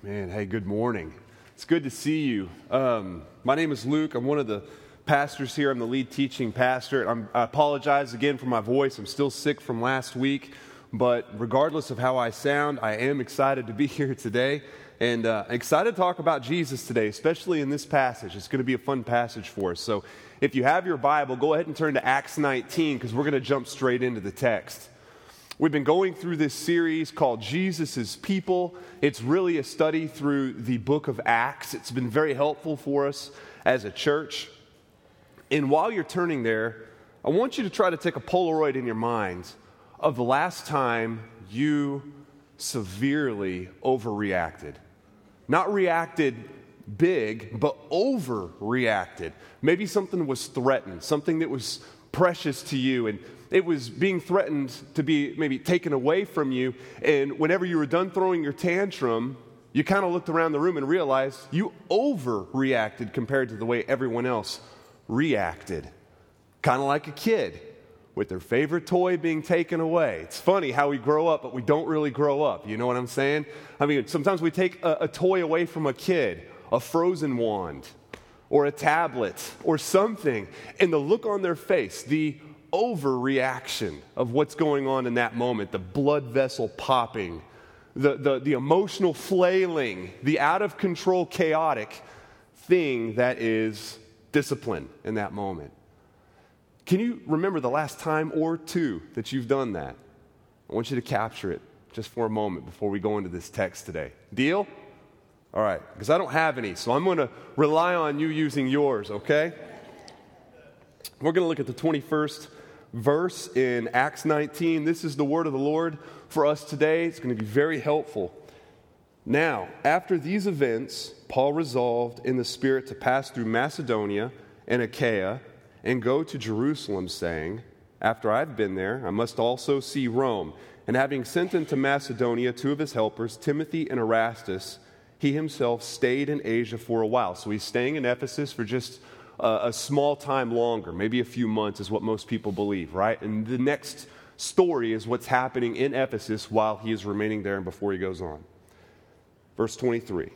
Man, hey, good morning. It's good to see you. Um, my name is Luke. I'm one of the pastors here. I'm the lead teaching pastor. I'm, I apologize again for my voice. I'm still sick from last week, but regardless of how I sound, I am excited to be here today and uh, excited to talk about Jesus today, especially in this passage. It's going to be a fun passage for us. So if you have your Bible, go ahead and turn to Acts 19 because we're going to jump straight into the text. We've been going through this series called Jesus' People. It's really a study through the book of Acts. It's been very helpful for us as a church. And while you're turning there, I want you to try to take a Polaroid in your mind of the last time you severely overreacted. Not reacted big, but overreacted. Maybe something was threatened, something that was precious to you, and it was being threatened to be maybe taken away from you. And whenever you were done throwing your tantrum, you kind of looked around the room and realized you overreacted compared to the way everyone else reacted. Kind of like a kid with their favorite toy being taken away. It's funny how we grow up, but we don't really grow up. You know what I'm saying? I mean, sometimes we take a, a toy away from a kid, a frozen wand, or a tablet, or something, and the look on their face, the overreaction of what's going on in that moment the blood vessel popping, the, the, the emotional flailing, the out of control, chaotic thing that is discipline in that moment. Can you remember the last time or two that you've done that? I want you to capture it just for a moment before we go into this text today. Deal? All right, because I don't have any, so I'm going to rely on you using yours, okay? We're going to look at the 21st verse in Acts 19. This is the word of the Lord for us today. It's going to be very helpful. Now, after these events, Paul resolved in the Spirit to pass through Macedonia and Achaia and go to Jerusalem, saying, After I've been there, I must also see Rome. And having sent into Macedonia two of his helpers, Timothy and Erastus, he himself stayed in Asia for a while. So he's staying in Ephesus for just uh, a small time longer, maybe a few months, is what most people believe, right? And the next story is what's happening in Ephesus while he is remaining there and before he goes on. Verse 23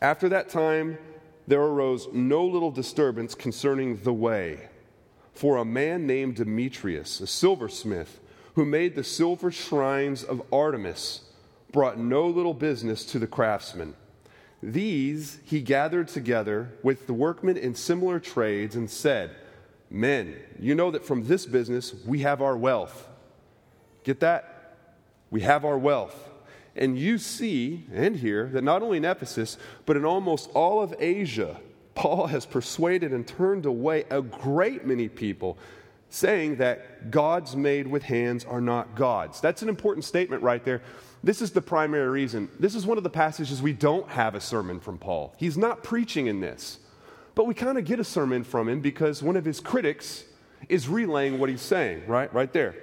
After that time, there arose no little disturbance concerning the way. For a man named Demetrius, a silversmith, who made the silver shrines of Artemis, brought no little business to the craftsmen. These he gathered together with the workmen in similar trades and said, Men, you know that from this business we have our wealth. Get that? We have our wealth. And you see and hear that not only in Ephesus, but in almost all of Asia, Paul has persuaded and turned away a great many people, saying that gods made with hands are not gods. That's an important statement right there this is the primary reason. This is one of the passages we don't have a sermon from Paul. He's not preaching in this. But we kind of get a sermon from him because one of his critics is relaying what he's saying, right? Right there.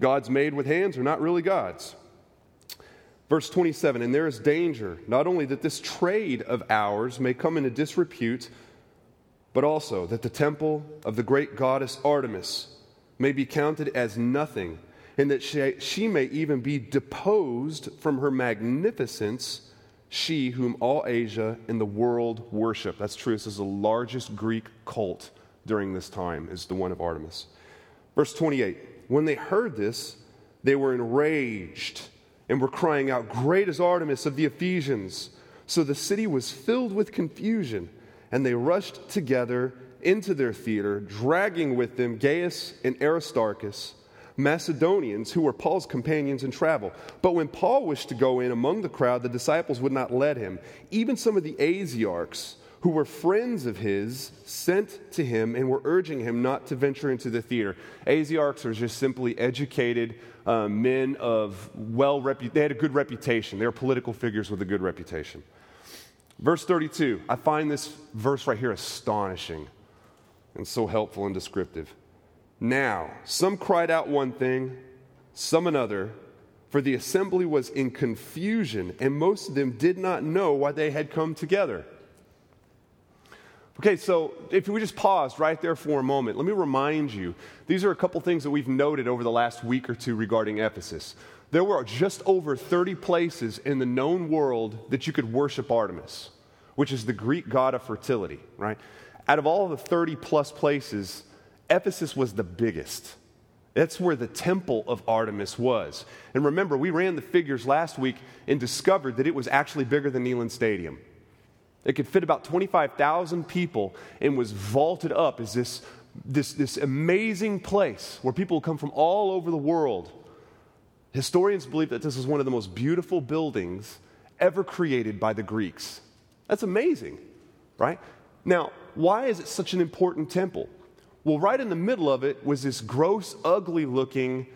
Gods made with hands are not really gods. Verse 27 And there is danger, not only that this trade of ours may come into disrepute, but also that the temple of the great goddess Artemis may be counted as nothing and that she, she may even be deposed from her magnificence, she whom all Asia and the world worship. That's true. This is the largest Greek cult during this time, is the one of Artemis. Verse 28 When they heard this, they were enraged and were crying out, Great is Artemis of the Ephesians. So the city was filled with confusion, and they rushed together into their theater, dragging with them Gaius and Aristarchus Macedonians who were Paul's companions in travel. But when Paul wished to go in among the crowd, the disciples would not let him. Even some of the Asiarchs, who were friends of his, sent to him and were urging him not to venture into the theater. Asiarchs are just simply educated uh, men of well repu- they had a good reputation. They were political figures with a good reputation. Verse 32, I find this verse right here astonishing and so helpful and descriptive. Now, some cried out one thing, some another, for the assembly was in confusion, and most of them did not know why they had come together. Okay, so if we just paused right there for a moment, let me remind you these are a couple things that we've noted over the last week or two regarding Ephesus. there were just over 30 places in the known world that you could worship Artemis, which is the Greek god of fertility, right? Out of all the 30 plus places, Ephesus was the biggest. That's where the temple of Artemis was. And remember, we ran the figures last week and discovered that it was actually bigger than Neyland Stadium. It could fit about 25,000 people and was vaulted up as this, this, this amazing place where people come from all over the world. Historians believe that this is one of the most beautiful buildings ever created by the Greeks. That's amazing, right? Now, why is it such an important temple? Well, right in the middle of it was this gross, ugly looking,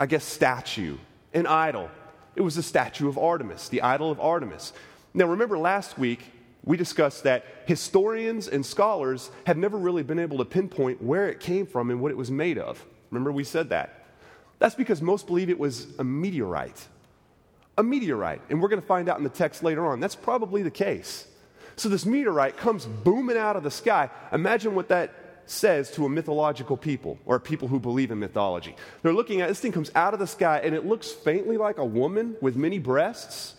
I guess, statue, an idol. It was the statue of Artemis, the idol of Artemis. Now, remember last week, we discussed that historians and scholars have never really been able to pinpoint where it came from and what it was made of. Remember, we said that. That's because most believe it was a meteorite. A meteorite. And we're going to find out in the text later on. That's probably the case. So, this meteorite comes booming out of the sky. Imagine what that says to a mythological people or people who believe in mythology. They're looking at this thing comes out of the sky and it looks faintly like a woman with many breasts.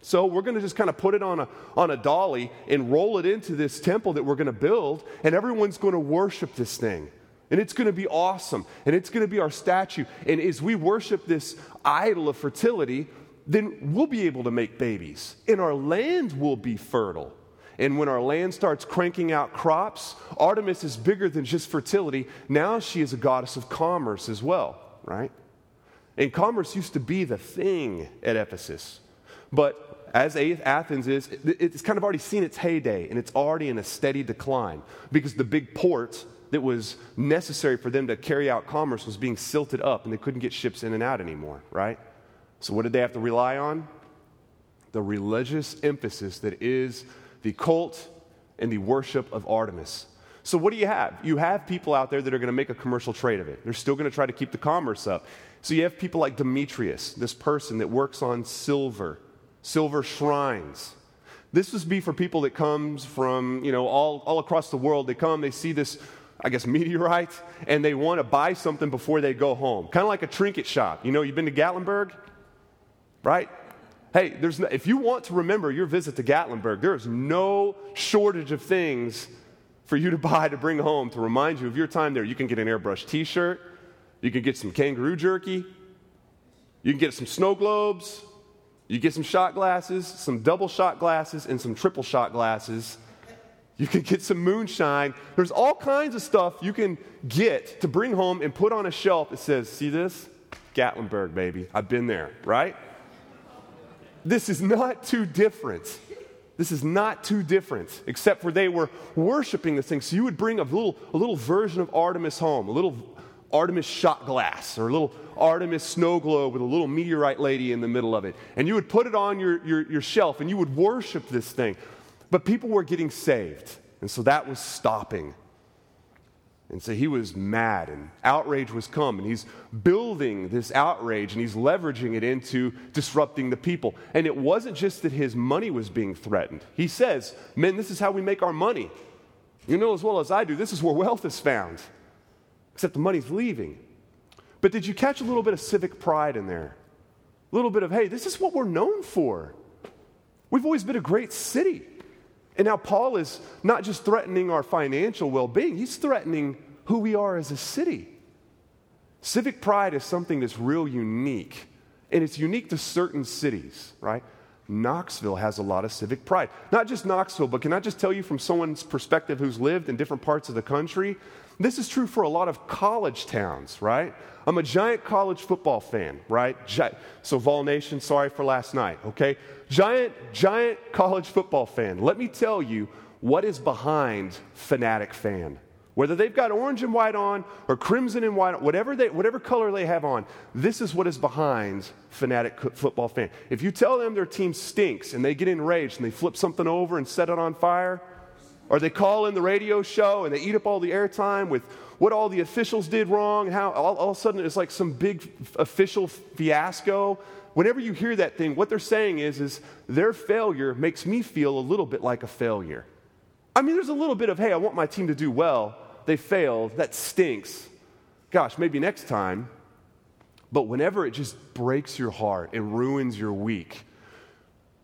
So we're going to just kind of put it on a, on a dolly and roll it into this temple that we're going to build, and everyone's going to worship this thing. And it's going to be awesome. And it's going to be our statue. And as we worship this idol of fertility, then we'll be able to make babies. And our land will be fertile. And when our land starts cranking out crops, Artemis is bigger than just fertility. Now she is a goddess of commerce as well, right? And commerce used to be the thing at Ephesus. But as Athens is, it's kind of already seen its heyday and it's already in a steady decline because the big port that was necessary for them to carry out commerce was being silted up and they couldn't get ships in and out anymore, right? So, what did they have to rely on? The religious emphasis that is the cult and the worship of Artemis. So, what do you have? You have people out there that are going to make a commercial trade of it. They're still going to try to keep the commerce up. So, you have people like Demetrius, this person that works on silver, silver shrines. This would be for people that comes from, you know, all, all across the world. They come, they see this, I guess, meteorite, and they want to buy something before they go home. Kind of like a trinket shop. You know, you've been to Gatlinburg, right? Hey, there's no, if you want to remember your visit to Gatlinburg, there is no shortage of things for you to buy to bring home to remind you of your time there. You can get an airbrush t shirt, you can get some kangaroo jerky, you can get some snow globes, you get some shot glasses, some double shot glasses, and some triple shot glasses. You can get some moonshine. There's all kinds of stuff you can get to bring home and put on a shelf that says, See this? Gatlinburg, baby. I've been there, right? This is not too different. This is not too different, except for they were worshiping this thing. So you would bring a little, a little version of Artemis home, a little Artemis shot glass, or a little Artemis snow globe with a little meteorite lady in the middle of it. And you would put it on your, your, your shelf and you would worship this thing. But people were getting saved. And so that was stopping. And so he was mad, and outrage was come, and he's building this outrage and he's leveraging it into disrupting the people. And it wasn't just that his money was being threatened. He says, Men, this is how we make our money. You know as well as I do, this is where wealth is found, except the money's leaving. But did you catch a little bit of civic pride in there? A little bit of, hey, this is what we're known for. We've always been a great city. And now Paul is not just threatening our financial well being, he's threatening who we are as a city. Civic pride is something that's real unique, and it's unique to certain cities, right? Knoxville has a lot of civic pride. Not just Knoxville, but can I just tell you from someone's perspective who's lived in different parts of the country? This is true for a lot of college towns, right? I'm a giant college football fan, right? Gi- so, Vol Nation, sorry for last night, okay? Giant, giant college football fan. Let me tell you what is behind Fanatic fan. Whether they've got orange and white on or crimson and white, whatever, they, whatever color they have on, this is what is behind Fanatic football fan. If you tell them their team stinks and they get enraged and they flip something over and set it on fire, or they call in the radio show and they eat up all the airtime with what all the officials did wrong, how all, all of a sudden it's like some big official fiasco. Whenever you hear that thing, what they're saying is, is their failure makes me feel a little bit like a failure. I mean, there's a little bit of, hey, I want my team to do well. They failed. That stinks. Gosh, maybe next time But whenever it just breaks your heart and ruins your week,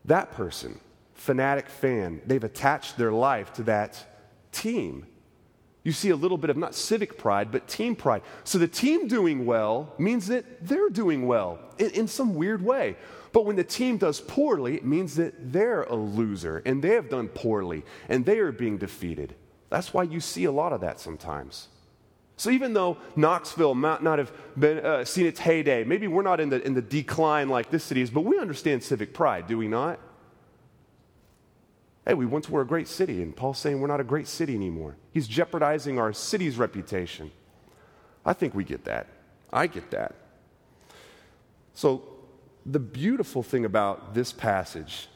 that person, fanatic fan, they've attached their life to that team. You see a little bit of not civic pride, but team pride. So the team doing well means that they're doing well in, in, some weird way. But when the team does poorly, it means that they're a loser and they have done poorly and they are being defeated. That's why you see a lot of that sometimes. So even though Knoxville might not have been, uh, seen its heyday, maybe we're not in the, in the decline like this city is, but we understand civic pride, do we not? Hey, we once were a great city, and Paul's saying we're not a great city anymore. He's jeopardizing our city's reputation. I think we get that. I get that. So, the beautiful thing about this passage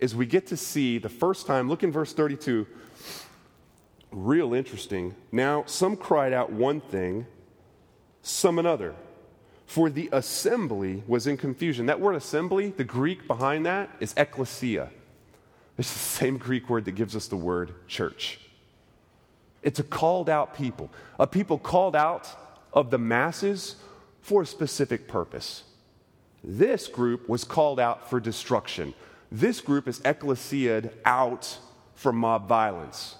is we get to see the first time, look in verse 32, real interesting. Now, some cried out one thing, some another. For the assembly was in confusion. That word assembly, the Greek behind that is ecclesia. It's the same Greek word that gives us the word church. It's a called out people, a people called out of the masses for a specific purpose. This group was called out for destruction. This group is ecclesiaed out for mob violence.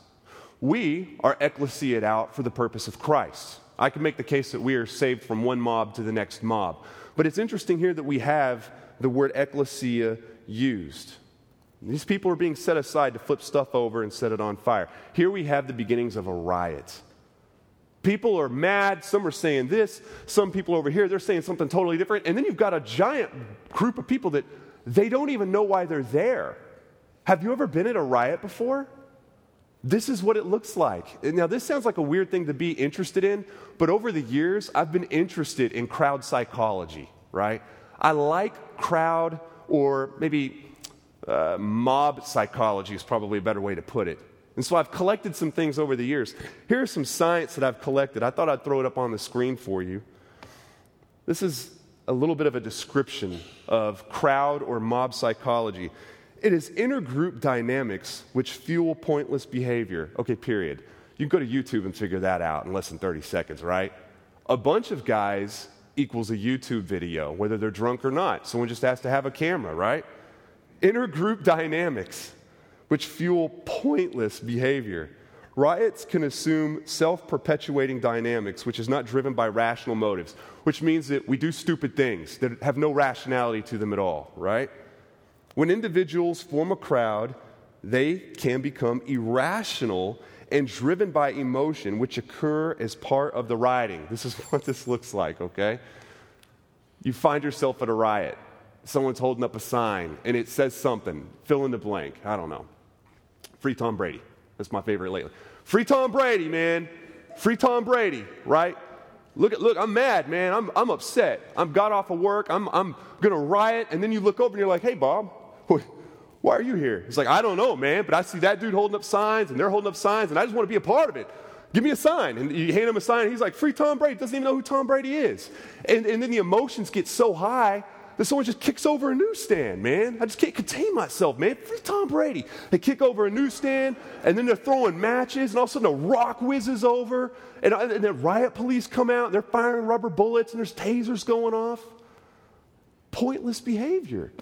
We are ecclesiaed out for the purpose of Christ. I can make the case that we are saved from one mob to the next mob. But it's interesting here that we have the word ecclesia used. These people are being set aside to flip stuff over and set it on fire. Here we have the beginnings of a riot. People are mad. Some are saying this. Some people over here, they're saying something totally different. And then you've got a giant group of people that they don't even know why they're there. Have you ever been at a riot before? This is what it looks like. Now, this sounds like a weird thing to be interested in, but over the years, I've been interested in crowd psychology, right? I like crowd or maybe uh, mob psychology is probably a better way to put it. And so I've collected some things over the years. Here are some science that I've collected. I thought I'd throw it up on the screen for you. This is a little bit of a description of crowd or mob psychology. It is intergroup dynamics which fuel pointless behavior. Okay, period. You can go to YouTube and figure that out in less than 30 seconds, right? A bunch of guys equals a YouTube video, whether they're drunk or not. Someone just has to have a camera, right? Intergroup dynamics which fuel pointless behavior. Riots can assume self perpetuating dynamics, which is not driven by rational motives, which means that we do stupid things that have no rationality to them at all, right? When individuals form a crowd, they can become irrational and driven by emotion, which occur as part of the rioting. This is what this looks like, okay? You find yourself at a riot. Someone's holding up a sign and it says something, fill in the blank. I don't know. Free Tom Brady. That's my favorite lately. Free Tom Brady, man. Free Tom Brady, right? Look, at, look, I'm mad, man. I'm, I'm upset. I'm got off of work. I'm, I'm going to riot. And then you look over and you're like, hey, Bob, why are you here? He's like, I don't know, man, but I see that dude holding up signs and they're holding up signs and I just want to be a part of it. Give me a sign. And you hand him a sign and he's like, free Tom Brady. Doesn't even know who Tom Brady is. And, and then the emotions get so high that someone just kicks over a newsstand, man. I just can't contain myself, man. Free Tom Brady. They kick over a newsstand and then they're throwing matches and all of a sudden a rock whizzes over and, and then riot police come out and they're firing rubber bullets and there's tasers going off. Pointless behavior.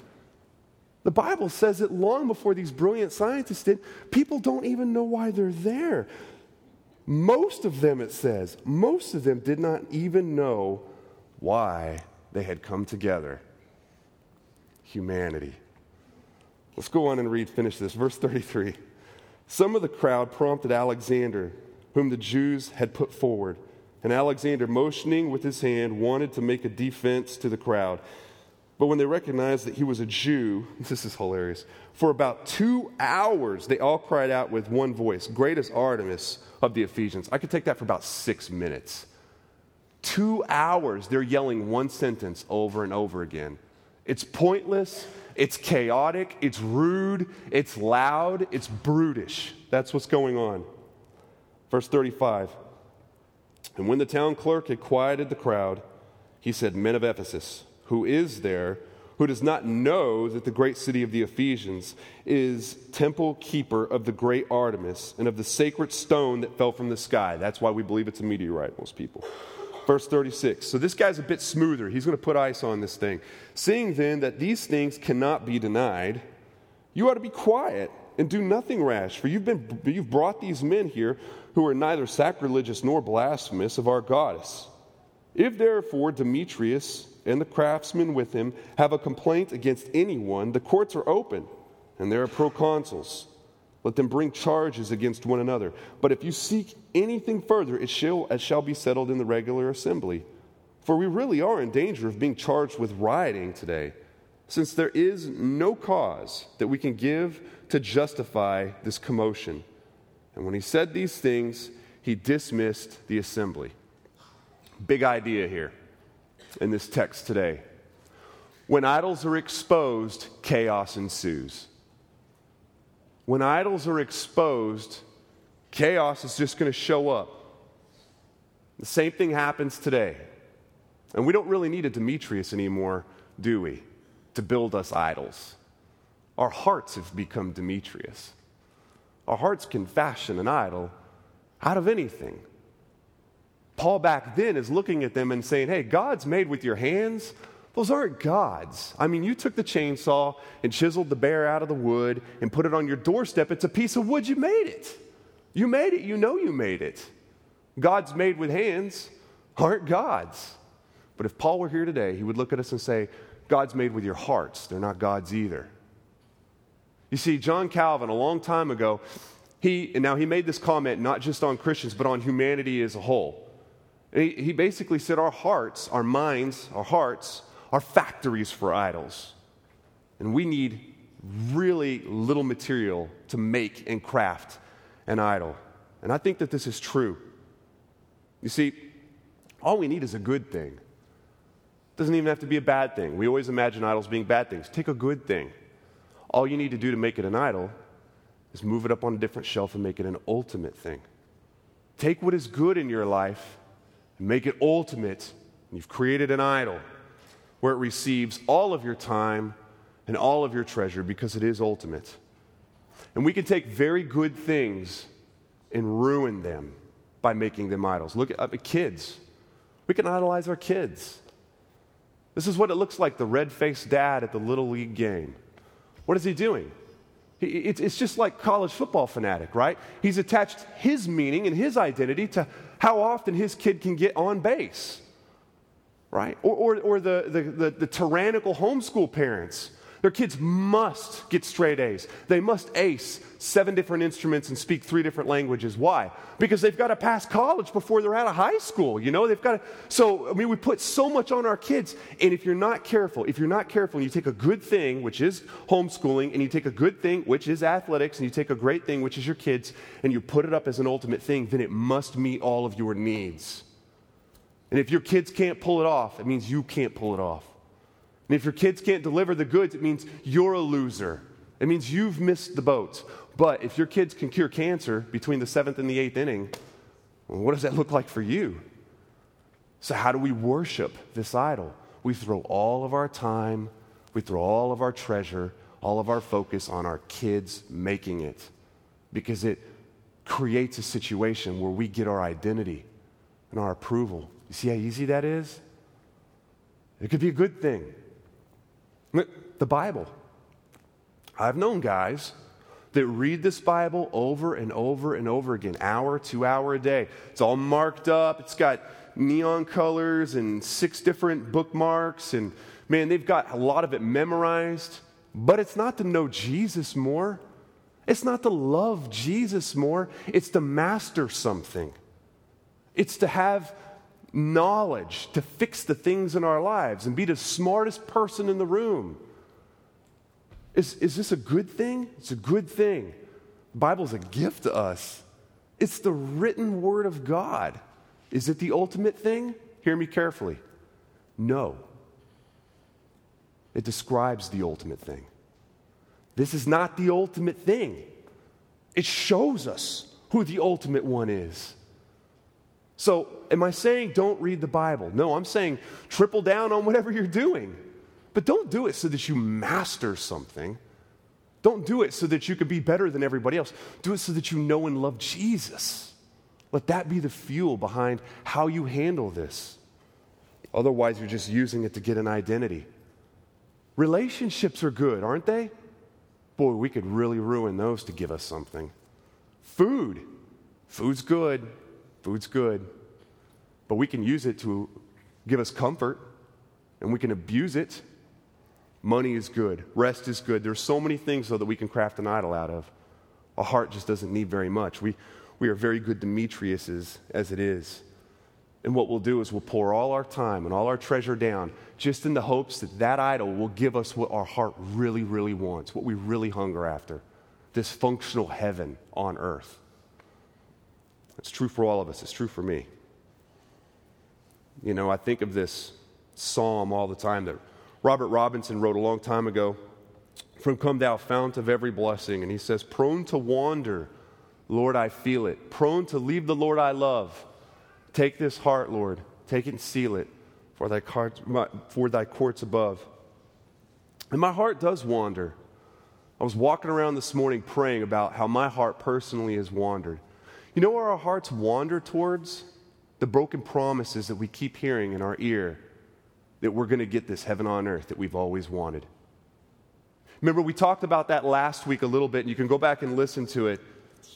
The Bible says it long before these brilliant scientists did. People don't even know why they're there. Most of them, it says, most of them did not even know why they had come together. Humanity. Let's go on and read, finish this. Verse 33. Some of the crowd prompted Alexander, whom the Jews had put forward. And Alexander, motioning with his hand, wanted to make a defense to the crowd. But when they recognized that he was a Jew, this is hilarious. For about two hours, they all cried out with one voice, Great is Artemis of the Ephesians. I could take that for about six minutes. Two hours, they're yelling one sentence over and over again. It's pointless, it's chaotic, it's rude, it's loud, it's brutish. That's what's going on. Verse 35 And when the town clerk had quieted the crowd, he said, Men of Ephesus, who is there who does not know that the great city of the Ephesians is temple keeper of the great Artemis and of the sacred stone that fell from the sky. That's why we believe it's a meteorite, most people. Verse 36. So this guy's a bit smoother. He's going to put ice on this thing. Seeing then that these things cannot be denied, you ought to be quiet and do nothing rash, for you've, been, you've brought these men here who are neither sacrilegious nor blasphemous of our goddess. If therefore Demetrius and the craftsmen with him have a complaint against anyone, the courts are open, and there are proconsuls. Let them bring charges against one another. But if you seek anything further, it shall, it shall be settled in the regular assembly. For we really are in danger of being charged with rioting today, since there is no cause that we can give to justify this commotion. And when he said these things, he dismissed the assembly. Big idea here in this text today. When idols are exposed, chaos ensues. When idols are exposed, chaos is just going to show up. The same thing happens today. And we don't really need a Demetrius anymore, do we, to build us idols? Our hearts have become Demetrius. Our hearts can fashion an idol out of anything. Paul back then is looking at them and saying, Hey, God's made with your hands. Those aren't gods. I mean, you took the chainsaw and chiseled the bear out of the wood and put it on your doorstep. It's a piece of wood. You made it. You made it. You know you made it. Gods made with hands aren't gods. But if Paul were here today, he would look at us and say, God's made with your hearts. They're not gods either. You see, John Calvin, a long time ago, he, and now he made this comment not just on Christians, but on humanity as a whole. He, basically said our hearts, our minds, our hearts are factories for idols. And we need really little material to make and craft an idol. And I think that this is true. You see, all we need is a good thing. It doesn't even have to be a bad thing. We always imagine idols being bad things. Take a good thing. All you need to do to make it an idol is move it up on a different shelf and make it an ultimate thing. Take what is good in your life and make it ultimate. You've created an idol where it receives all of your time and all of your treasure because it is ultimate. And we can take very good things and ruin them by making them idols. Look at uh, kids. We can idolize our kids. This is what it looks like the red faced dad at the Little League game. What is he doing? It's just like college football fanatic, right? He's attached his meaning and his identity to how often his kid can get on base, right? Or, or, or the, the, the, the tyrannical homeschool parents their kids must get straight A's. They must ace seven different instruments and speak three different languages. Why? Because they've got to pass college before they're out of high school. You know, they've got to. So, I mean, we put so much on our kids. And if you're not careful, if you're not careful and you take a good thing, which is homeschooling, and you take a good thing, which is athletics, and you take a great thing, which is your kids, and you put it up as an ultimate thing, then it must meet all of your needs. And if your kids can't pull it off, it means you can't pull it off. And if your kids can't deliver the goods, it means you're a loser. It means you've missed the boat. But if your kids can cure cancer between the seventh and the eighth inning, well, what does that look like for you? So, how do we worship this idol? We throw all of our time, we throw all of our treasure, all of our focus on our kids making it because it creates a situation where we get our identity and our approval. You see how easy that is? It could be a good thing. The Bible. I've known guys that read this Bible over and over and over again, hour, two hour a day. It's all marked up, it's got neon colors and six different bookmarks, and man, they've got a lot of it memorized. But it's not to know Jesus more. It's not to love Jesus more. It's to master something. It's to have knowledge to fix the things in our lives and be the smartest person in the room. Is, is this a good thing? It's a good thing. The Bible's a gift to us. It's the written word of God. Is it the ultimate thing? Hear me carefully. No. It describes the ultimate thing. This is not the ultimate thing. It shows us who the ultimate one is. So, am I saying don't read the Bible? No, I'm saying triple down on whatever you're doing. But don't do it so that you master something. Don't do it so that you could be better than everybody else. Do it so that you know and love Jesus. Let that be the fuel behind how you handle this. Otherwise, you're just using it to get an identity. Relationships are good, aren't they? Boy, we could really ruin those to give us something. Food. Food's good. Food's good. But we can use it to give us comfort, and we can abuse it. Money is good. Rest is good. There's so many things, though, that we can craft an idol out of. A heart just doesn't need very much. We, we are very good Demetriuses as it is. And what we'll do is we'll pour all our time and all our treasure down just in the hopes that that idol will give us what our heart really, really wants, what we really hunger after this functional heaven on earth. It's true for all of us, it's true for me. You know, I think of this psalm all the time that Robert Robinson wrote a long time ago From Come Thou Fount of Every Blessing. And he says, Prone to wander, Lord, I feel it. Prone to leave the Lord I love. Take this heart, Lord, take it and seal it for thy, courts, for thy courts above. And my heart does wander. I was walking around this morning praying about how my heart personally has wandered. You know where our hearts wander towards? The broken promises that we keep hearing in our ear that we're going to get this heaven on earth that we've always wanted. Remember, we talked about that last week a little bit, and you can go back and listen to it.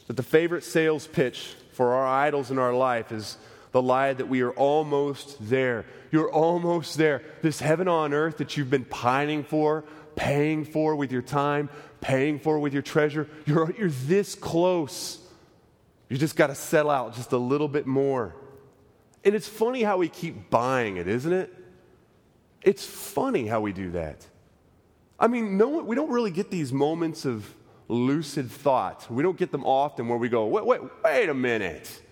That the favorite sales pitch for our idols in our life is the lie that we are almost there. You're almost there. This heaven on earth that you've been pining for, paying for with your time, paying for with your treasure, you're, you're this close. You just got to settle out just a little bit more. And it's funny how we keep buying it, isn't it? It's funny how we do that. I mean, no, we don't really get these moments of lucid thought. We don't get them often where we go, wait, wait, wait a minute.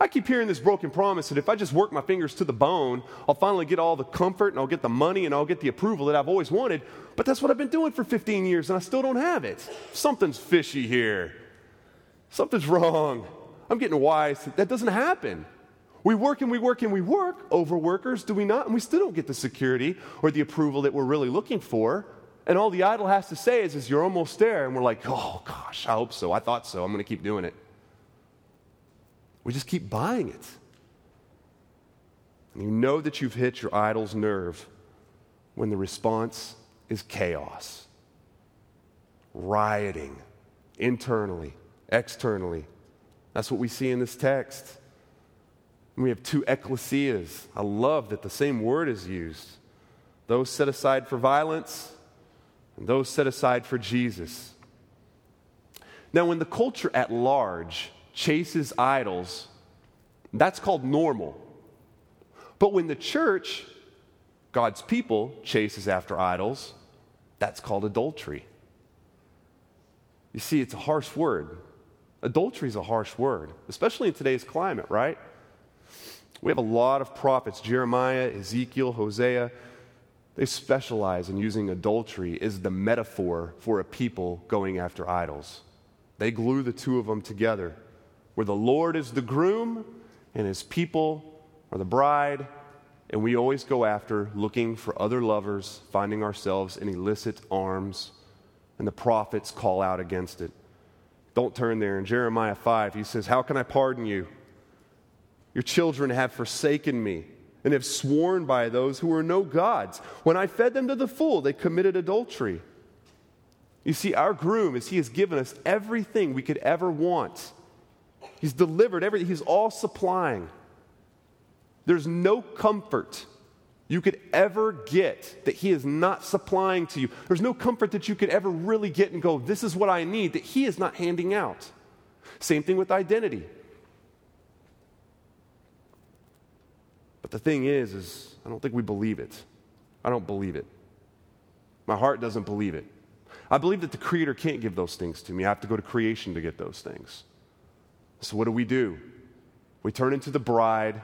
I keep hearing this broken promise that if I just work my fingers to the bone, I'll finally get all the comfort and I'll get the money and I'll get the approval that I've always wanted. But that's what I've been doing for 15 years and I still don't have it. Something's fishy here. Something's wrong. I'm getting wise. That doesn't happen. We work and we work and we work, overworkers, do we not? And we still don't get the security or the approval that we're really looking for. And all the idol has to say is, is you're almost there. And we're like, oh gosh, I hope so. I thought so. I'm going to keep doing it. We just keep buying it. And you know that you've hit your idol's nerve when the response is chaos, rioting, internally, externally. That's what we see in this text. We have two ecclesias. I love that the same word is used those set aside for violence and those set aside for Jesus. Now, when the culture at large chases idols, that's called normal. But when the church, God's people, chases after idols, that's called adultery. You see, it's a harsh word. Adultery is a harsh word, especially in today's climate, right? We have a lot of prophets Jeremiah, Ezekiel, Hosea. They specialize in using adultery as the metaphor for a people going after idols. They glue the two of them together, where the Lord is the groom and his people are the bride, and we always go after looking for other lovers, finding ourselves in illicit arms, and the prophets call out against it. Don't turn there. In Jeremiah 5, he says, How can I pardon you? Your children have forsaken me and have sworn by those who are no gods. When I fed them to the full, they committed adultery. You see, our groom, as he has given us everything we could ever want, he's delivered everything, he's all supplying. There's no comfort you could ever get that he is not supplying to you. There's no comfort that you could ever really get and go, This is what I need, that he is not handing out. Same thing with identity. But the thing is, is I don't think we believe it. I don't believe it. My heart doesn't believe it. I believe that the Creator can't give those things to me. I have to go to creation to get those things. So what do we do? We turn into the bride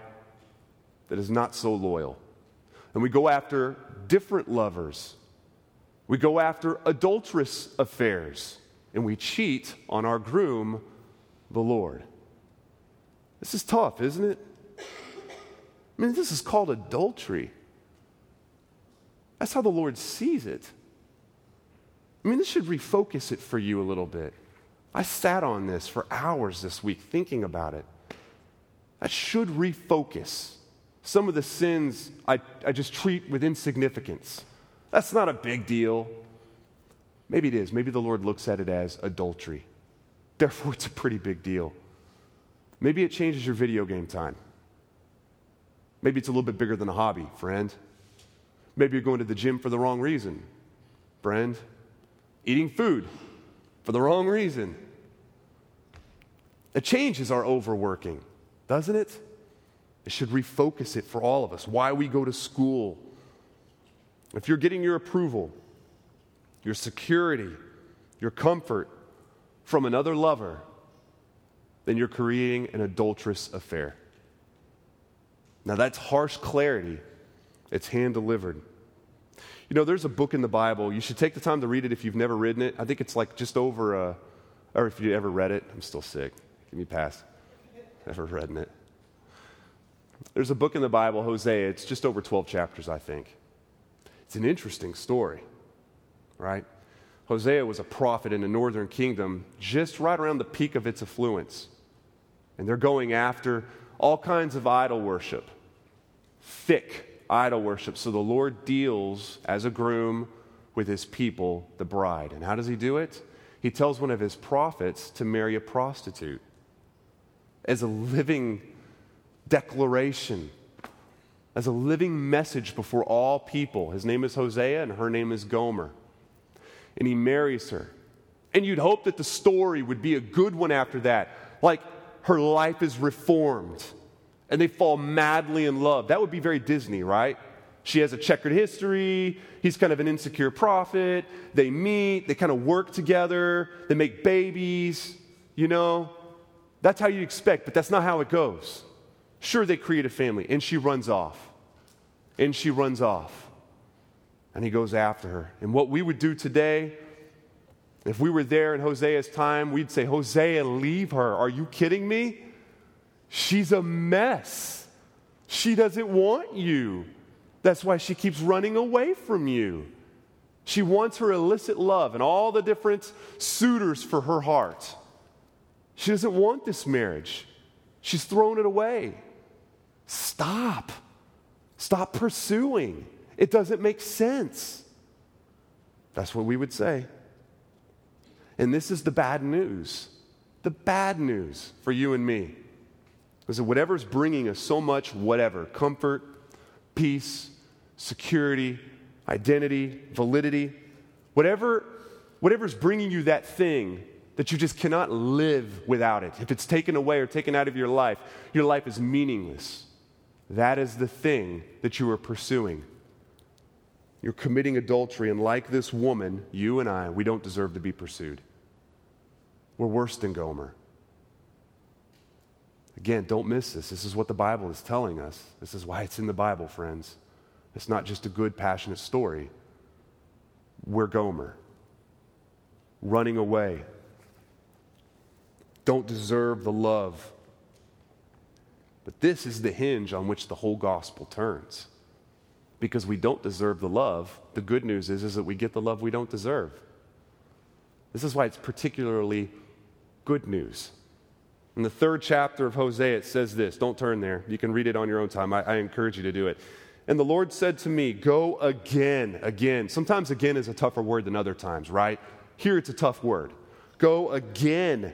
that is not so loyal. And we go after different lovers. We go after adulterous affairs. And we cheat on our groom, the Lord. This is tough, isn't it? I mean, this is called adultery. That's how the Lord sees it. I mean, this should refocus it for you a little bit. I sat on this for hours this week thinking about it. That should refocus. Some of the sins I, I just treat with insignificance. That's not a big deal. Maybe it is. Maybe the Lord looks at it as adultery. Therefore, it's a pretty big deal. Maybe it changes your video game time. Maybe it's a little bit bigger than a hobby, friend. Maybe you're going to the gym for the wrong reason, friend. Eating food for the wrong reason. It changes our overworking, doesn't it? It should refocus it for all of us. Why we go to school. If you're getting your approval, your security, your comfort from another lover, then you're creating an adulterous affair. Now, that's harsh clarity. It's hand delivered. You know, there's a book in the Bible. You should take the time to read it if you've never written it. I think it's like just over, a, or if you ever read it. I'm still sick. Give me a pass. Never read it. There's a book in the Bible, Hosea. It's just over 12 chapters, I think. It's an interesting story, right? Hosea was a prophet in the northern kingdom, just right around the peak of its affluence. And they're going after all kinds of idol worship, thick idol worship. So the Lord deals as a groom with his people, the bride. And how does he do it? He tells one of his prophets to marry a prostitute as a living declaration, as a living message before all people. His name is Hosea and her name is Gomer. And he marries her. And you'd hope that the story would be a good one after that. Like her life is reformed and they fall madly in love. That would be very Disney, right? She has a checkered history. He's kind of an insecure prophet. They meet, they kind of work together, they make babies, you know? That's how you expect, but that's not how it goes. Sure, they create a family, and she runs off. And she runs off. And he goes after her. And what we would do today, if we were there in Hosea's time, we'd say, Hosea, leave her. Are you kidding me? She's a mess. She doesn't want you. That's why she keeps running away from you. She wants her illicit love and all the different suitors for her heart. She doesn't want this marriage. She's thrown it away. Stop. Stop pursuing. It doesn't make sense. That's what we would say. And this is the bad news. The bad news for you and me. Is that whatever's bringing us so much, whatever, comfort, peace, security, identity, validity, whatever, whatever's bringing you that thing that you just cannot live without it, if it's taken away or taken out of your life, your life is meaningless. That is the thing that you are pursuing. You're committing adultery, and like this woman, you and I, we don't deserve to be pursued. We're worse than Gomer. Again, don't miss this. This is what the Bible is telling us. This is why it's in the Bible, friends. It's not just a good, passionate story. We're Gomer, running away. Don't deserve the love. But this is the hinge on which the whole gospel turns. Because we don't deserve the love, the good news is, is that we get the love we don't deserve. This is why it's particularly good news. In the third chapter of Hosea, it says this. Don't turn there. You can read it on your own time. I, I, encourage you to do it. And the Lord said to me, Go again, again. Sometimes again is a tougher word than other times, right? Here it's a tough word. Go again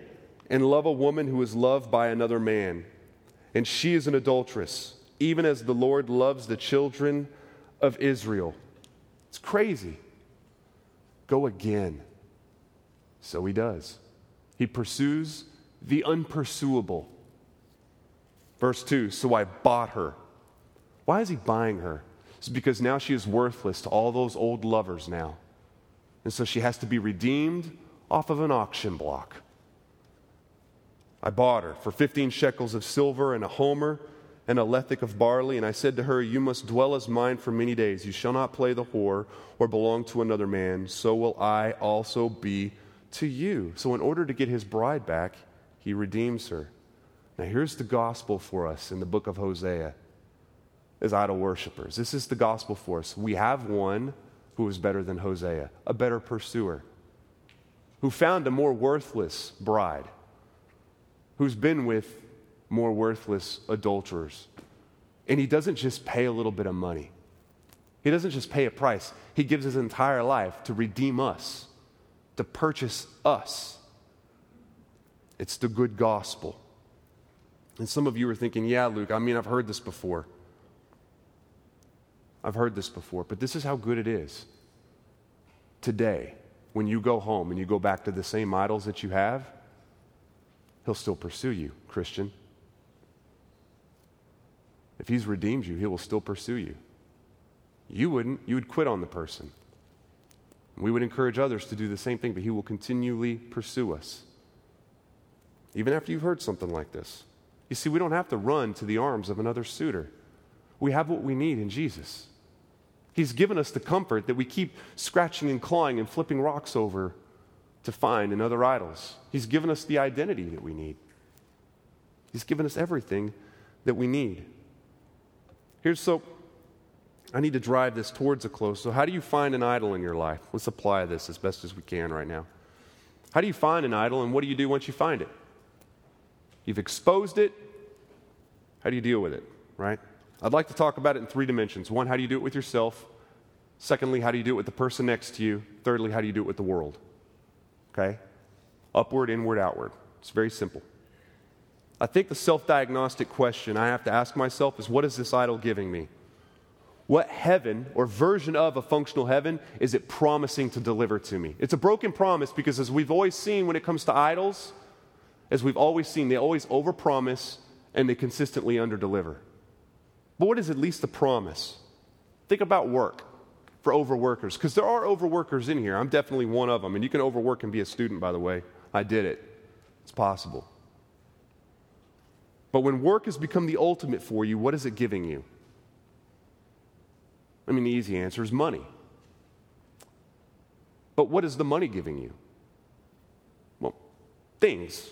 and love a woman who is loved by another man. And she is an adulteress, even as the Lord loves the children of Israel. It's crazy. Go again. So he does. He pursues the unpursuable. Verse 2 So I bought her. Why is he buying her? It's because now she is worthless to all those old lovers now. And so she has to be redeemed off of an auction block. I bought her for 15 shekels of silver and a homer and a lethech of barley. And I said to her, You must dwell as mine for many days. You shall not play the whore or belong to another man. So will I also be to you. So, in order to get his bride back, he redeems her. Now, here's the gospel for us in the book of Hosea as idol worshippers. This is the gospel for us. We have one who is better than Hosea, a better pursuer, who found a more worthless bride, who's been with more worthless adulterers. And he doesn't just pay a little bit of money, he doesn't just pay a price. He gives his entire life to redeem us, to purchase us. It's the good gospel. And some of you are thinking, yeah, Luke, I mean, I've heard this before. I've heard this before, but this is how good it is. Today, when you go home and you go back to the same idols that you have, He'll still pursue you, Christian. If He's redeemed you, He will still pursue you. You wouldn't, you would quit on the person. We would encourage others to do the same thing, but He will continually pursue us. Even after you've heard something like this. You see, we don't have to run to the arms of another suitor. We have what we need in Jesus. He's given us the comfort that we keep scratching and clawing and flipping rocks over to find in other idols. He's given us the identity that we need. He's given us everything that we need. Here's so I need to drive this towards a close. So, how do you find an idol in your life? Let's apply this as best as we can right now. How do you find an idol, and what do you do once you find it? You've exposed it. How do you deal with it, right? I'd like to talk about it in three dimensions. One, how do you do it with yourself? Secondly, how do you do it with the person next to you? Thirdly, how do you do it with the world? Okay? Upward, inward, outward. It's very simple. I think the self diagnostic question I have to ask myself is what is this idol giving me? What heaven or version of a functional heaven is it promising to deliver to me? It's a broken promise because, as we've always seen when it comes to idols, as we've always seen, they always overpromise and they consistently underdeliver. But what is at least the promise? Think about work for overworkers, because there are overworkers in here. I'm definitely one of them. And you can overwork and be a student, by the way. I did it, it's possible. But when work has become the ultimate for you, what is it giving you? I mean, the easy answer is money. But what is the money giving you? Well, things.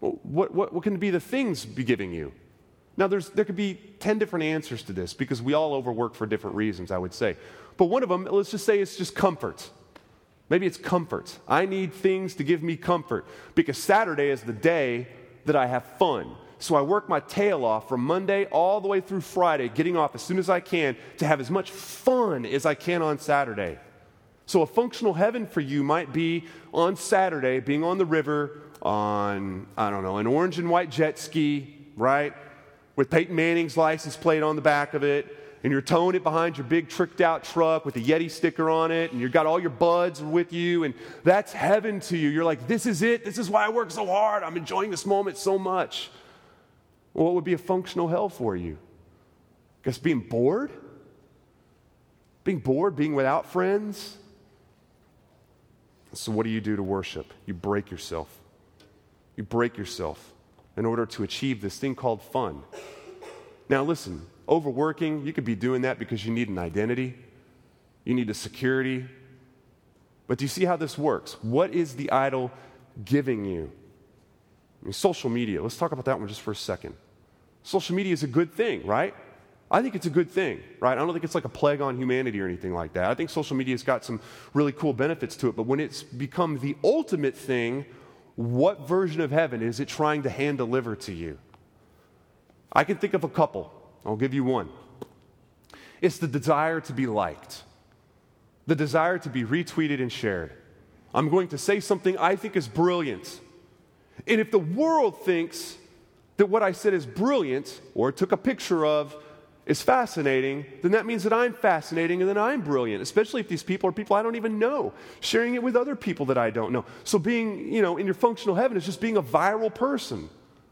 Well, what, what, what can be the things be giving you? Now, there's, there could be 10 different answers to this because we all overwork for different reasons, I would say. But one of them, let's just say it's just comfort. Maybe it's comfort. I need things to give me comfort because Saturday is the day that I have fun. So I work my tail off from Monday all the way through Friday, getting off as soon as I can to have as much fun as I can on Saturday. So a functional heaven for you might be on Saturday being on the river on, I don't know, an orange and white jet ski, right? With Peyton Manning's license plate on the back of it, and you're towing it behind your big tricked out truck with a Yeti sticker on it, and you've got all your buds with you, and that's heaven to you. You're like, this is it. This is why I work so hard. I'm enjoying this moment so much. What would be a functional hell for you? Guess being bored? Being bored, being without friends? So, what do you do to worship? You break yourself. You break yourself in order to achieve this thing called fun. Now, listen, overworking, you could be doing that because you need an identity, you need a security. But do you see how this works? What is the idol giving you? I mean, social media, let's talk about that one just for a second. Social media is a good thing, right? I think it's a good thing, right? I don't think it's like a plague on humanity or anything like that. I think social media's got some really cool benefits to it, but when it's become the ultimate thing what version of heaven is it trying to hand deliver to you? I can think of a couple. I'll give you one. It's the desire to be liked, the desire to be retweeted and shared. I'm going to say something I think is brilliant. And if the world thinks that what I said is brilliant or took a picture of is fascinating, then that means that I'm fascinating and that I'm brilliant, especially if these people are people I don't even know, sharing it with other people that I don't know. So being, you know, in your functional heaven is just being a viral person.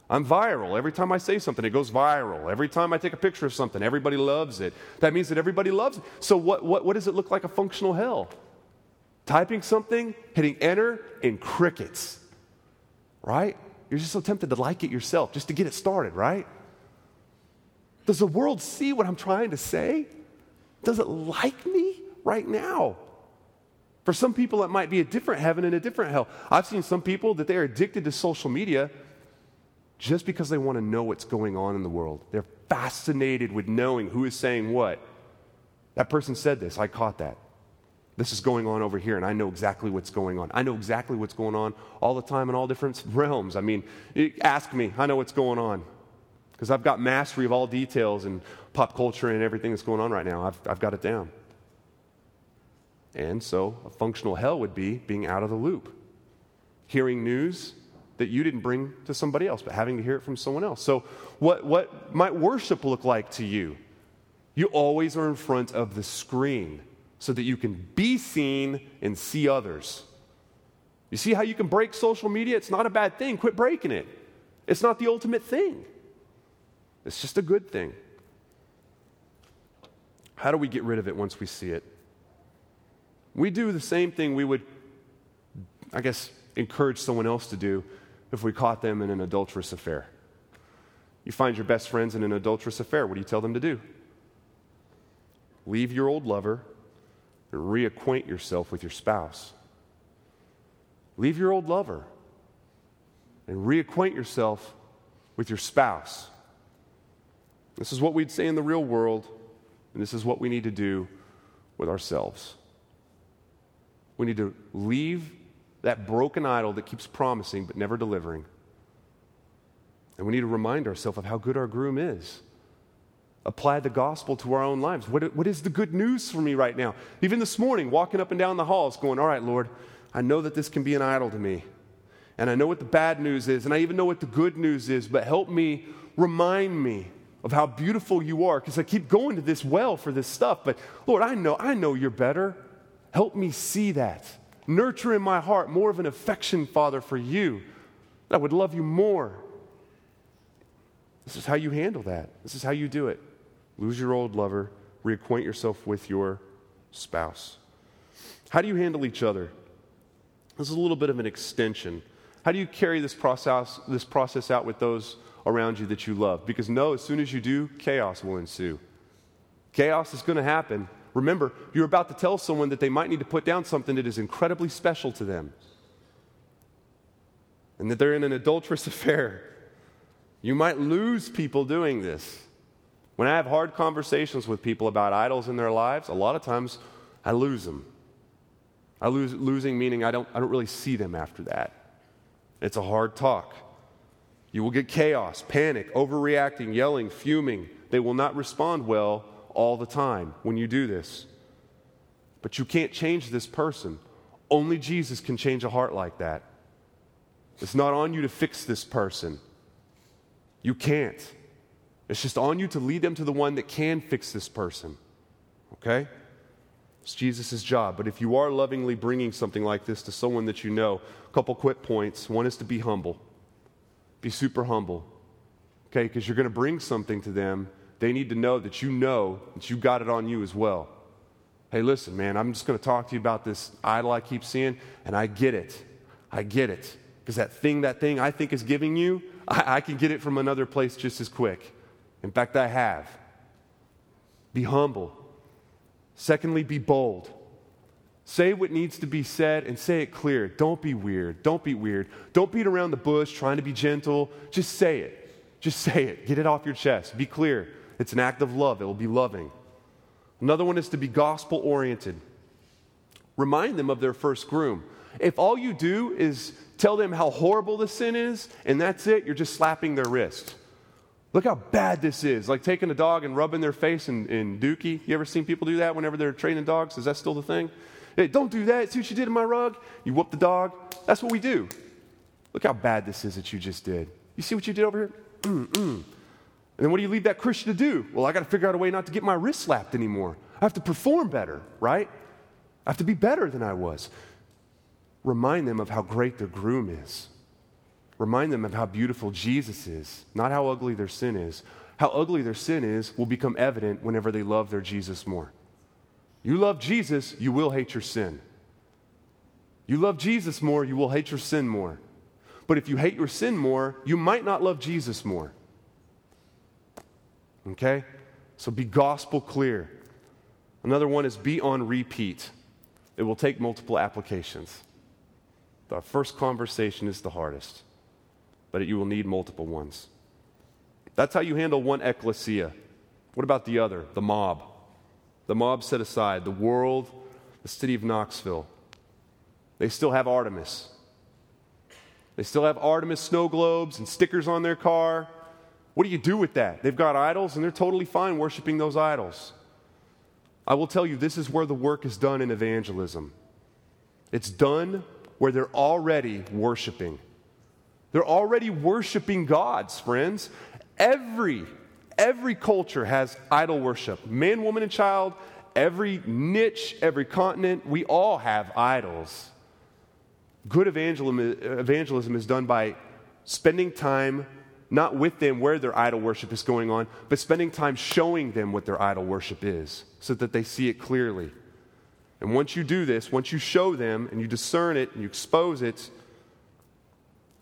I'm viral. Every time I say something, it goes viral. Every time I take a picture of something, everybody loves it. That means that everybody loves it. So what, what, what does it look like a functional hell? Typing something, hitting enter, and crickets. Right? You're just so tempted to like it yourself just to get it started, right? Does the world see what I'm trying to say? Does it like me right now? For some people, it might be a different heaven and a different hell. I've seen some people that they're addicted to social media just because they want to know what's going on in the world. They're fascinated with knowing who is saying what. That person said this, I caught that. This is going on over here, and I know exactly what's going on. I know exactly what's going on all the time in all different realms. I mean, ask me, I know what's going on because I've got mastery of all details and pop culture and everything that's going on right now. I've, I've got it down. And so a functional hell would be being out of the loop, hearing news that you didn't bring to somebody else, but having to hear it from someone else. So, what, what might worship look like to you? You always are in front of the screen so that you can be seen and see others. You see how you can break social media? It's not a bad thing. Quit breaking it. It's not the ultimate thing, it's just a good thing. How do we get rid of it once we see it? We do the same thing we would, I guess, encourage someone else to do if we caught them in an adulterous affair. You find your best friends in an adulterous affair. What do you tell them to do? Leave your old lover and reacquaint yourself with your spouse. Leave your old lover and reacquaint yourself with your spouse. This is what we'd say in the real world, and this is what we need to do with ourselves. We need to leave that broken idol that keeps promising but never delivering. And we need to remind ourselves of how good our groom is. Apply the gospel to our own lives. What, what is the good news for me right now? Even this morning, walking up and down the halls, going, All right, Lord, I know that this can be an idol to me. And I know what the bad news is, and I even know what the good news is, but help me, remind me of how beautiful you are, because I keep going to this well for this stuff. But Lord, I know, I know you're better. Help me see that. Nurture in my heart more of an affection, Father, for you. I would love you more. This is how you handle that. This is how you do it. Lose your old lover, reacquaint yourself with your spouse. How do you handle each other? This is a little bit of an extension. How do you carry this process, this process out with those around you that you love? Because know, as soon as you do, chaos will ensue. Chaos is going to happen. Remember, you're about to tell someone that they might need to put down something that is incredibly special to them and that they're in an adulterous affair. You might lose people doing this. When I have hard conversations with people about idols in their lives, a lot of times I lose them. I lose losing meaning I don't, I don't really see them after that. It's a hard talk. You will get chaos, panic, overreacting, yelling, fuming. They will not respond well all the time when you do this. But you can't change this person. Only Jesus can change a heart like that. It's not on you to fix this person. You can't. It's just on you to lead them to the one that can fix this person. Okay? It's Jesus' job. But if you are lovingly bringing something like this to someone that you know, a couple quick points. One is to be humble, be super humble. Okay? Because you're going to bring something to them. They need to know that you know that you got it on you as well. Hey, listen, man, I'm just going to talk to you about this idol I keep seeing, and I get it. I get it. Because that thing, that thing I think is giving you, I, I can get it from another place just as quick. In fact, I have. Be humble. Secondly, be bold. Say what needs to be said and say it clear. Don't be weird. Don't be weird. Don't beat around the bush trying to be gentle. Just say it. Just say it. Get it off your chest. Be clear. It's an act of love, it will be loving. Another one is to be gospel oriented. Remind them of their first groom. If all you do is tell them how horrible the sin is and that's it, you're just slapping their wrist. Look how bad this is. Like taking a dog and rubbing their face in, in dookie. You ever seen people do that whenever they're training dogs? Is that still the thing? Hey, don't do that. See what you did in my rug? You whoop the dog. That's what we do. Look how bad this is that you just did. You see what you did over here? Mm-mm. And then what do you leave that Christian to do? Well, I got to figure out a way not to get my wrist slapped anymore. I have to perform better, right? I have to be better than I was. Remind them of how great their groom is. Remind them of how beautiful Jesus is, not how ugly their sin is. How ugly their sin is will become evident whenever they love their Jesus more. You love Jesus, you will hate your sin. You love Jesus more, you will hate your sin more. But if you hate your sin more, you might not love Jesus more. Okay? So be gospel clear. Another one is be on repeat. It will take multiple applications. The first conversation is the hardest but you will need multiple ones. That's how you handle one ecclesia. What about the other, the mob? The mob set aside, the world, the city of Knoxville. They still have Artemis. They still have Artemis snow globes and stickers on their car. What do you do with that? They've got idols and they're totally fine worshiping those idols. I will tell you, this is where the work is done in evangelism. It's done where they're already worshiping. They're already worshiping gods, friends. Every every culture has idol worship. Man, woman, and child, every niche, every continent, we all have idols. Good evangelism, is done by spending time not with them where their idol worship is going on, but spending time showing them what their idol worship is so that they see it clearly. And once you do this, once you show them and you discern it and you expose it,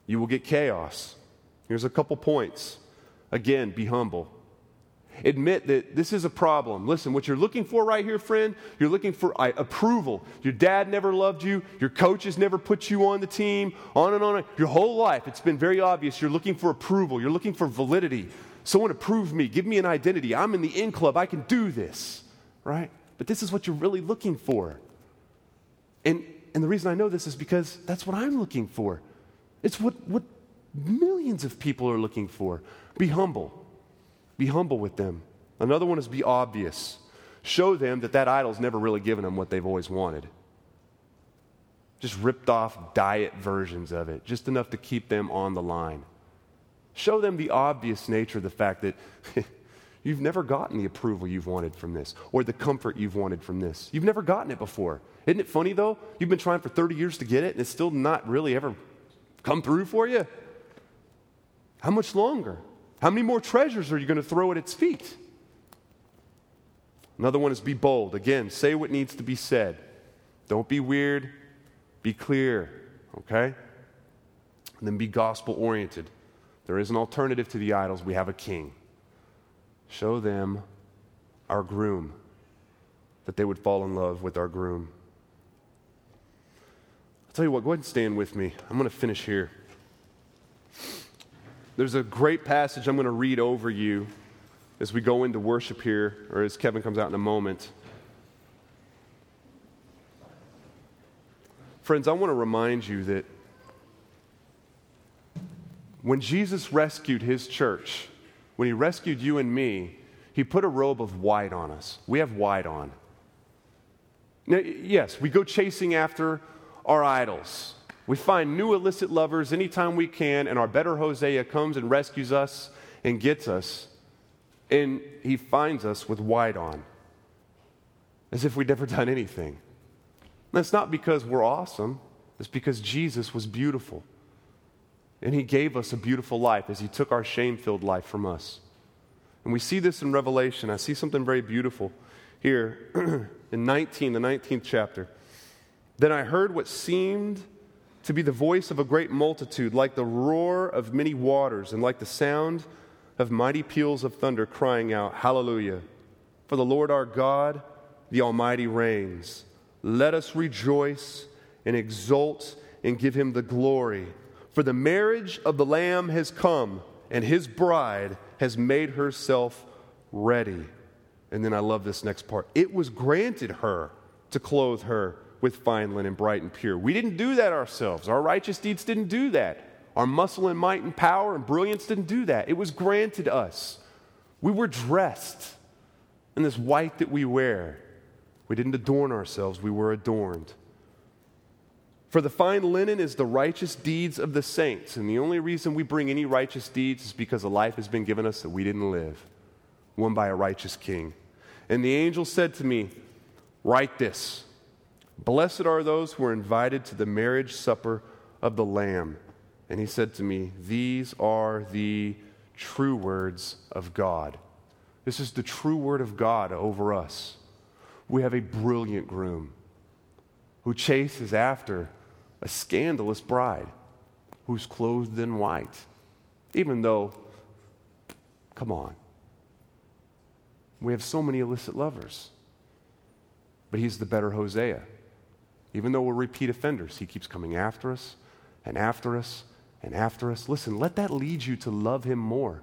you will get chaos. Here's a couple points. Again, be humble. Admit that this is a problem. Listen, what you're looking for right here, friend, you're looking for uh, approval. Your dad never loved you. Your coaches never put you on the team. On and on. Your whole life, it's been very obvious. You're looking for approval. You're looking for validity. Someone approve me. Give me an identity. I'm in the in club. I can do this. Right? But this is what you're really looking for. And, and the reason I know this is because that's what I'm looking for. It's what, what millions of people are looking for. Be humble. Be humble with them. Another one is be obvious. Show them that that idol's never really given them what they've always wanted. Just ripped off diet versions of it, just enough to keep them on the line. Show them the obvious nature of the fact that you've never gotten the approval you've wanted from this or the comfort you've wanted from this. You've never gotten it before. Isn't it funny though? You've been trying for 30 years to get it and it's still not really ever come through for you? How much longer? How many more treasures are you going to throw at its feet? Another one is be bold. Again, say what needs to be said. Don't be weird, be clear, okay? And then be gospel oriented. There is an alternative to the idols. We have a king. Show them our groom, that they would fall in love with our groom. I'll tell you what, go ahead and stand with me. I'm going to finish here. There's a great passage I'm going to read over you as we go into worship here, or as Kevin comes out in a moment. Friends, I want to remind you that when Jesus rescued his church, when he rescued you and me, he put a robe of white on us. We have white on. Now, yes, we go chasing after our idols. We find new illicit lovers anytime we can, and our better Hosea comes and rescues us and gets us, and he finds us with white on, as if we'd never done anything. That's not because we're awesome, it's because Jesus was beautiful. And he gave us a beautiful life as he took our shame filled life from us. And we see this in Revelation. I see something very beautiful here in 19, the 19th chapter. Then I heard what seemed to be the voice of a great multitude, like the roar of many waters, and like the sound of mighty peals of thunder, crying out, Hallelujah! For the Lord our God, the Almighty, reigns. Let us rejoice and exult and give him the glory. For the marriage of the Lamb has come, and his bride has made herself ready. And then I love this next part. It was granted her to clothe her with fine linen, bright and pure. We didn't do that ourselves. Our righteous deeds didn't do that. Our muscle and might and power and brilliance didn't do that. It was granted us. We were dressed in this white that we wear. We didn't adorn ourselves, we were adorned. For the fine linen is the righteous deeds of the saints. And the only reason we bring any righteous deeds is because a life has been given us that we didn't live, won by a righteous king. And the angel said to me, Write this Blessed are those who are invited to the marriage supper of the Lamb. And he said to me, These are the true words of God. This is the true word of God over us. We have a brilliant groom who chases after a scandalous bride who's clothed in white. Even though, come on, we have so many illicit lovers. But he's the better Hosea. Even though we're repeat offenders, He keeps coming after us and after us and after us. Listen, let that lead you to love Him more.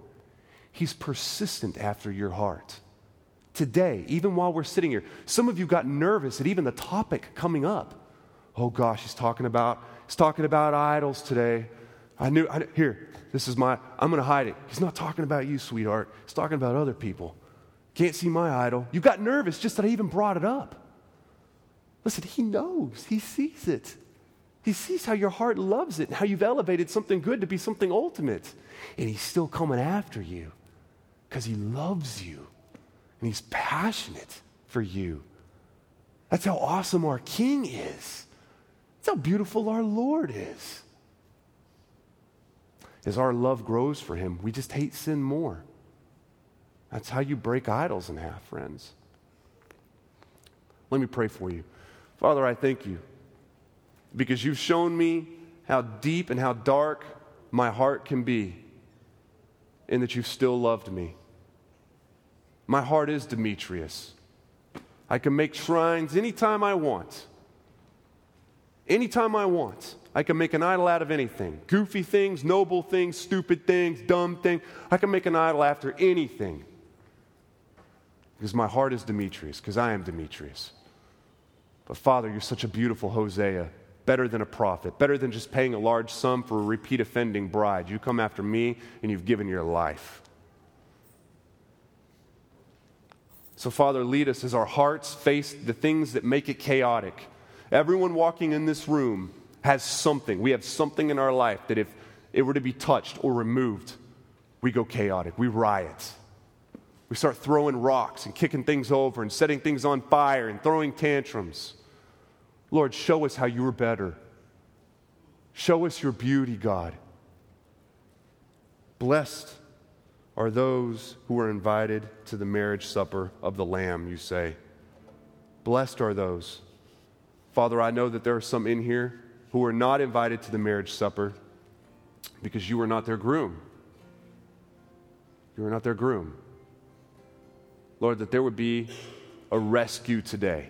He's persistent after your heart. Today, even while we're sitting here, some of you got nervous at even the topic coming up. Oh gosh, he's talking about he's talking about idols today. I knew, I, here, this is my, I'm going to hide it. He's not talking about you, sweetheart. He's talking about other people. Can't see my idol. You got nervous just that I even brought it up. Listen, he knows, he sees it. He sees how your heart loves it and how you've elevated something good to be something ultimate. And he's still coming after you because he loves you and he's passionate for you. That's how awesome our King is. That's how beautiful our Lord is. As our love grows for him, we just hate sin more. That's how you break idols in half, friends. Let me pray for you. Father, I thank you because you've shown me how deep and how dark my heart can be, and that you've still loved me. My heart is Demetrius. I can make shrines anytime I want. Anytime I want. I can make an idol out of anything goofy things, noble things, stupid things, dumb things. I can make an idol after anything. Because my heart is Demetrius, because I am Demetrius. But Father, you're such a beautiful Hosea, better than a prophet, better than just paying a large sum for a repeat offending bride. You come after me and you've given your life. So, Father, lead us as our hearts face the things that make it chaotic. Everyone walking in this room has something. We have something in our life that if it were to be touched or removed, we go chaotic. We riot. We start throwing rocks and kicking things over and setting things on fire and throwing tantrums. Lord, show us how you are better. Show us your beauty, God. Blessed are those who are invited to the marriage supper of the Lamb, you say. Blessed are those. Father, I know that there are some in here who are not invited to the marriage supper because you are not their groom. You are not their groom. Lord, that there would be a rescue today.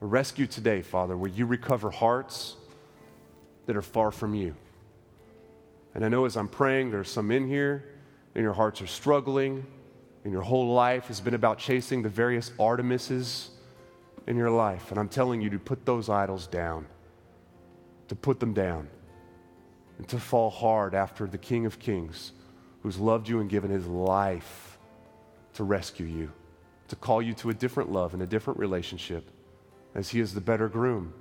A rescue today, Father, where you recover hearts that are far from you. And I know as I'm praying, there's some in here, and your hearts are struggling, and your whole life has been about chasing the various Artemises in your life. And I'm telling you to put those idols down, to put them down, and to fall hard after the King of Kings who's loved you and given his life to rescue you, to call you to a different love and a different relationship as He is the better groom.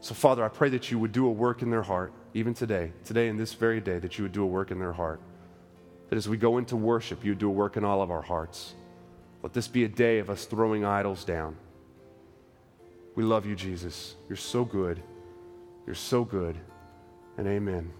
So, Father, I pray that you would do a work in their heart, even today, today in this very day, that you would do a work in their heart. That as we go into worship, you would do a work in all of our hearts. Let this be a day of us throwing idols down. We love you, Jesus. You're so good. You're so good. And amen.